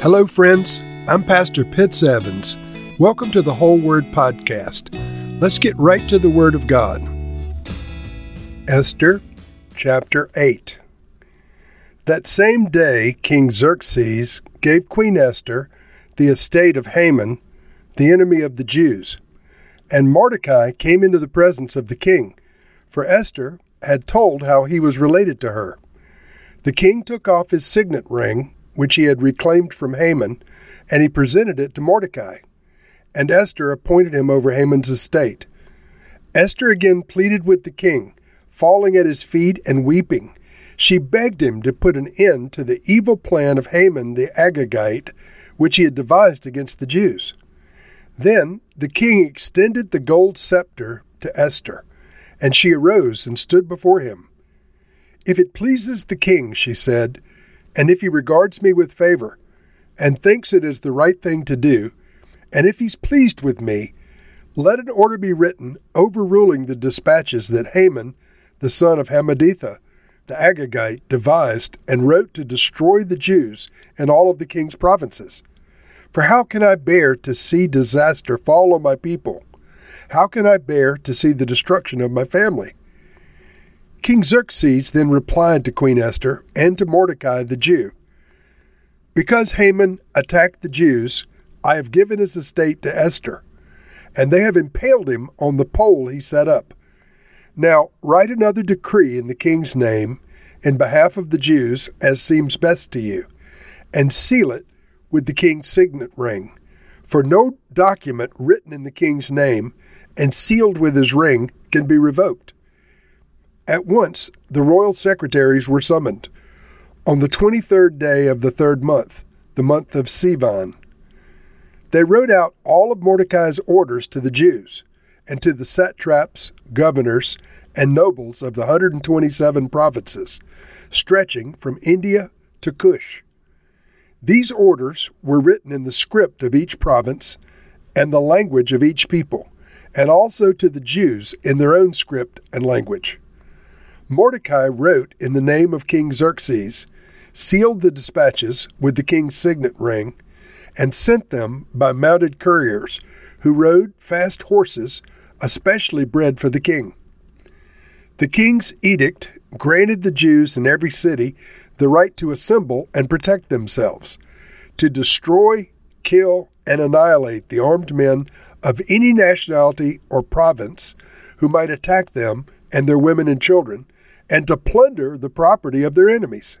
Hello, friends. I'm Pastor Pitts Evans. Welcome to the Whole Word Podcast. Let's get right to the Word of God. Esther chapter 8. That same day, King Xerxes gave Queen Esther the estate of Haman, the enemy of the Jews. And Mordecai came into the presence of the king, for Esther had told how he was related to her. The king took off his signet ring, which he had reclaimed from Haman, and he presented it to Mordecai. And Esther appointed him over Haman's estate. Esther again pleaded with the king, falling at his feet and weeping. She begged him to put an end to the evil plan of Haman the Agagite, which he had devised against the Jews. Then the king extended the gold scepter to Esther, and she arose and stood before him. If it pleases the king, she said, and if he regards me with favor, and thinks it is the right thing to do, and if he's pleased with me, let an order be written overruling the dispatches that Haman, the son of Hammedatha, the Agagite, devised and wrote to destroy the Jews and all of the king's provinces. For how can I bear to see disaster fall on my people? How can I bear to see the destruction of my family? King Xerxes then replied to Queen Esther and to Mordecai the Jew Because Haman attacked the Jews, I have given his estate to Esther, and they have impaled him on the pole he set up. Now write another decree in the king's name in behalf of the Jews as seems best to you, and seal it with the king's signet ring. For no document written in the king's name and sealed with his ring can be revoked. At once the royal secretaries were summoned. On the 23rd day of the third month, the month of Sivan, they wrote out all of Mordecai's orders to the Jews and to the satraps, governors, and nobles of the 127 provinces, stretching from India to Cush. These orders were written in the script of each province and the language of each people, and also to the Jews in their own script and language. Mordecai wrote in the name of King Xerxes, sealed the dispatches with the king's signet ring, and sent them by mounted couriers who rode fast horses, especially bred for the king. The king's edict granted the Jews in every city the right to assemble and protect themselves, to destroy, kill, and annihilate the armed men of any nationality or province who might attack them and their women and children, and to plunder the property of their enemies.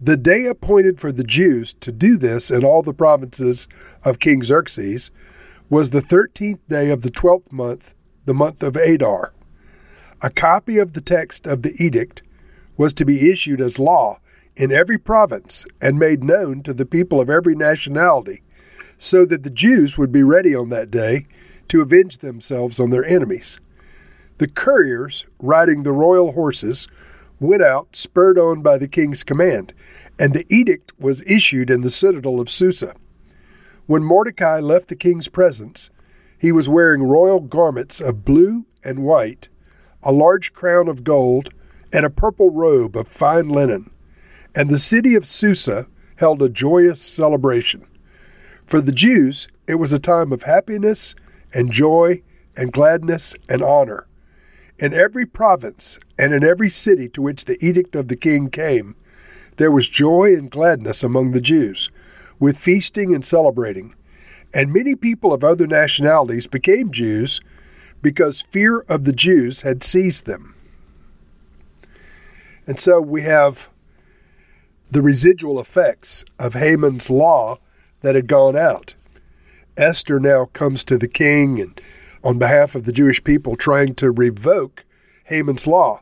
The day appointed for the Jews to do this in all the provinces of King Xerxes was the thirteenth day of the twelfth month, the month of Adar. A copy of the text of the edict was to be issued as law in every province and made known to the people of every nationality, so that the Jews would be ready on that day to avenge themselves on their enemies. The couriers, riding the royal horses, went out, spurred on by the king's command, and the edict was issued in the citadel of Susa. When Mordecai left the king's presence, he was wearing royal garments of blue and white, a large crown of gold, and a purple robe of fine linen. And the city of Susa held a joyous celebration. For the Jews, it was a time of happiness and joy and gladness and honor. In every province and in every city to which the edict of the king came, there was joy and gladness among the Jews, with feasting and celebrating. And many people of other nationalities became Jews because fear of the Jews had seized them. And so we have the residual effects of Haman's law that had gone out. Esther now comes to the king and on behalf of the Jewish people trying to revoke Haman's law.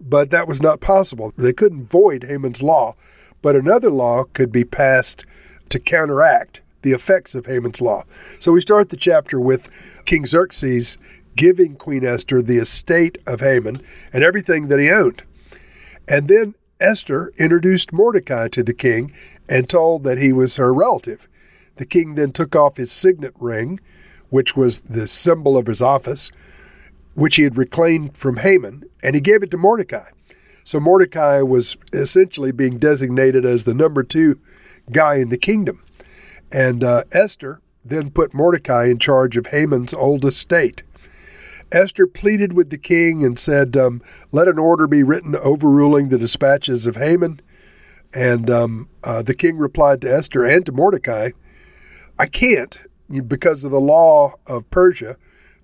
But that was not possible. They couldn't void Haman's law, but another law could be passed to counteract the effects of Haman's law. So we start the chapter with King Xerxes giving Queen Esther the estate of Haman and everything that he owned. And then Esther introduced Mordecai to the king and told that he was her relative. The king then took off his signet ring which was the symbol of his office, which he had reclaimed from Haman, and he gave it to Mordecai. So Mordecai was essentially being designated as the number two guy in the kingdom. And uh, Esther then put Mordecai in charge of Haman's old estate. Esther pleaded with the king and said, um, Let an order be written overruling the dispatches of Haman. And um, uh, the king replied to Esther and to Mordecai, I can't, because of the law of Persia,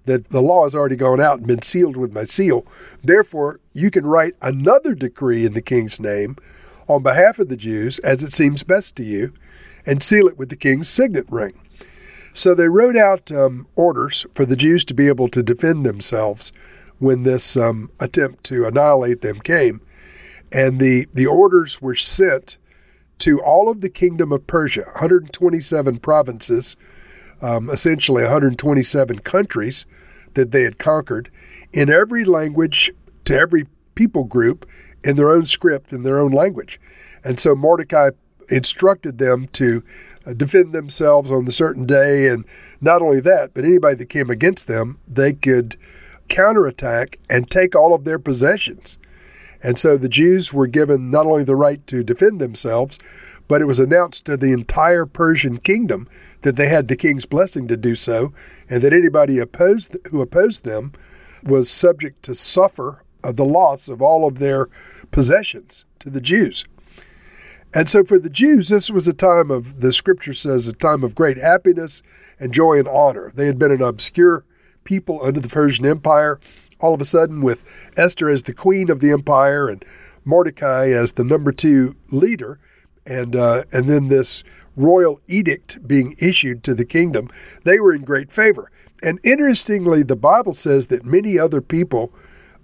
that the law has already gone out and been sealed with my seal. Therefore, you can write another decree in the king's name on behalf of the Jews as it seems best to you, and seal it with the king's signet ring. So they wrote out um, orders for the Jews to be able to defend themselves when this um, attempt to annihilate them came. And the, the orders were sent to all of the kingdom of Persia, 127 provinces, um, essentially 127 countries that they had conquered, in every language, to every people group, in their own script, in their own language. And so Mordecai instructed them to uh, defend themselves on the certain day. And not only that, but anybody that came against them, they could counterattack and take all of their possessions. And so the Jews were given not only the right to defend themselves, but it was announced to the entire Persian kingdom that they had the king's blessing to do so, and that anybody opposed who opposed them was subject to suffer uh, the loss of all of their possessions to the Jews. And so for the Jews, this was a time of, the scripture says, a time of great happiness and joy and honor. They had been an obscure people under the Persian Empire. All of a sudden, with Esther as the queen of the empire and Mordecai as the number two leader, and uh, and then this royal edict being issued to the kingdom, they were in great favor. And interestingly, the Bible says that many other people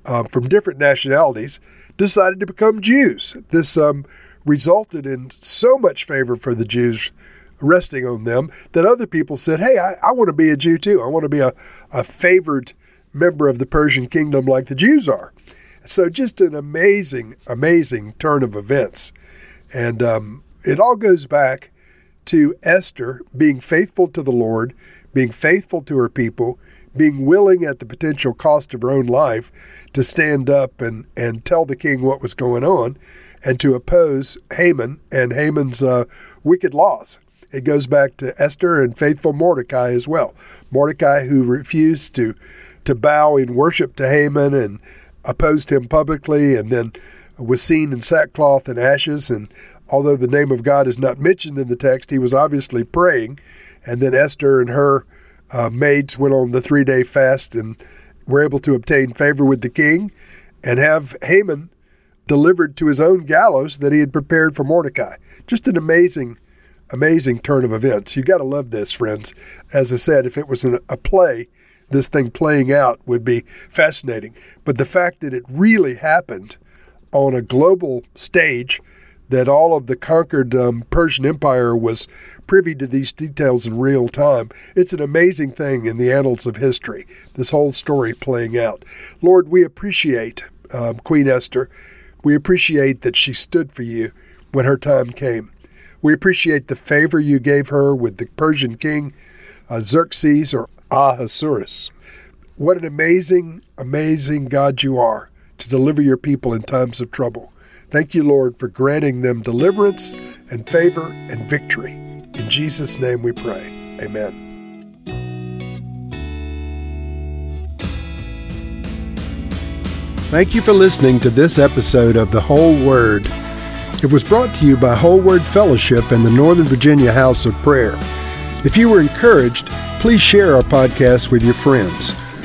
uh, from different nationalities decided to become Jews. This um, resulted in so much favor for the Jews resting on them that other people said, Hey, I, I want to be a Jew too. I want to be a, a favored member of the Persian kingdom like the Jews are. So, just an amazing, amazing turn of events. And um, it all goes back to Esther being faithful to the Lord, being faithful to her people, being willing at the potential cost of her own life to stand up and, and tell the king what was going on and to oppose Haman and Haman's uh, wicked laws. It goes back to Esther and faithful Mordecai as well. Mordecai, who refused to to bow in worship to Haman and opposed him publicly, and then was seen in sackcloth and ashes. And although the name of God is not mentioned in the text, he was obviously praying. And then Esther and her uh, maids went on the three day fast and were able to obtain favor with the king and have Haman delivered to his own gallows that he had prepared for Mordecai. Just an amazing, amazing turn of events. You got to love this, friends. As I said, if it was an, a play, this thing playing out would be fascinating. But the fact that it really happened on a global stage, that all of the conquered um, Persian Empire was privy to these details in real time, it's an amazing thing in the annals of history, this whole story playing out. Lord, we appreciate um, Queen Esther we appreciate that she stood for you when her time came. We appreciate the favor you gave her with the Persian king uh, Xerxes or Ahasuerus. What an amazing, amazing God you are to deliver your people in times of trouble. Thank you, Lord, for granting them deliverance and favor and victory. In Jesus' name we pray. Amen. Thank you for listening to this episode of The Whole Word. It was brought to you by Whole Word Fellowship and the Northern Virginia House of Prayer. If you were encouraged, please share our podcast with your friends.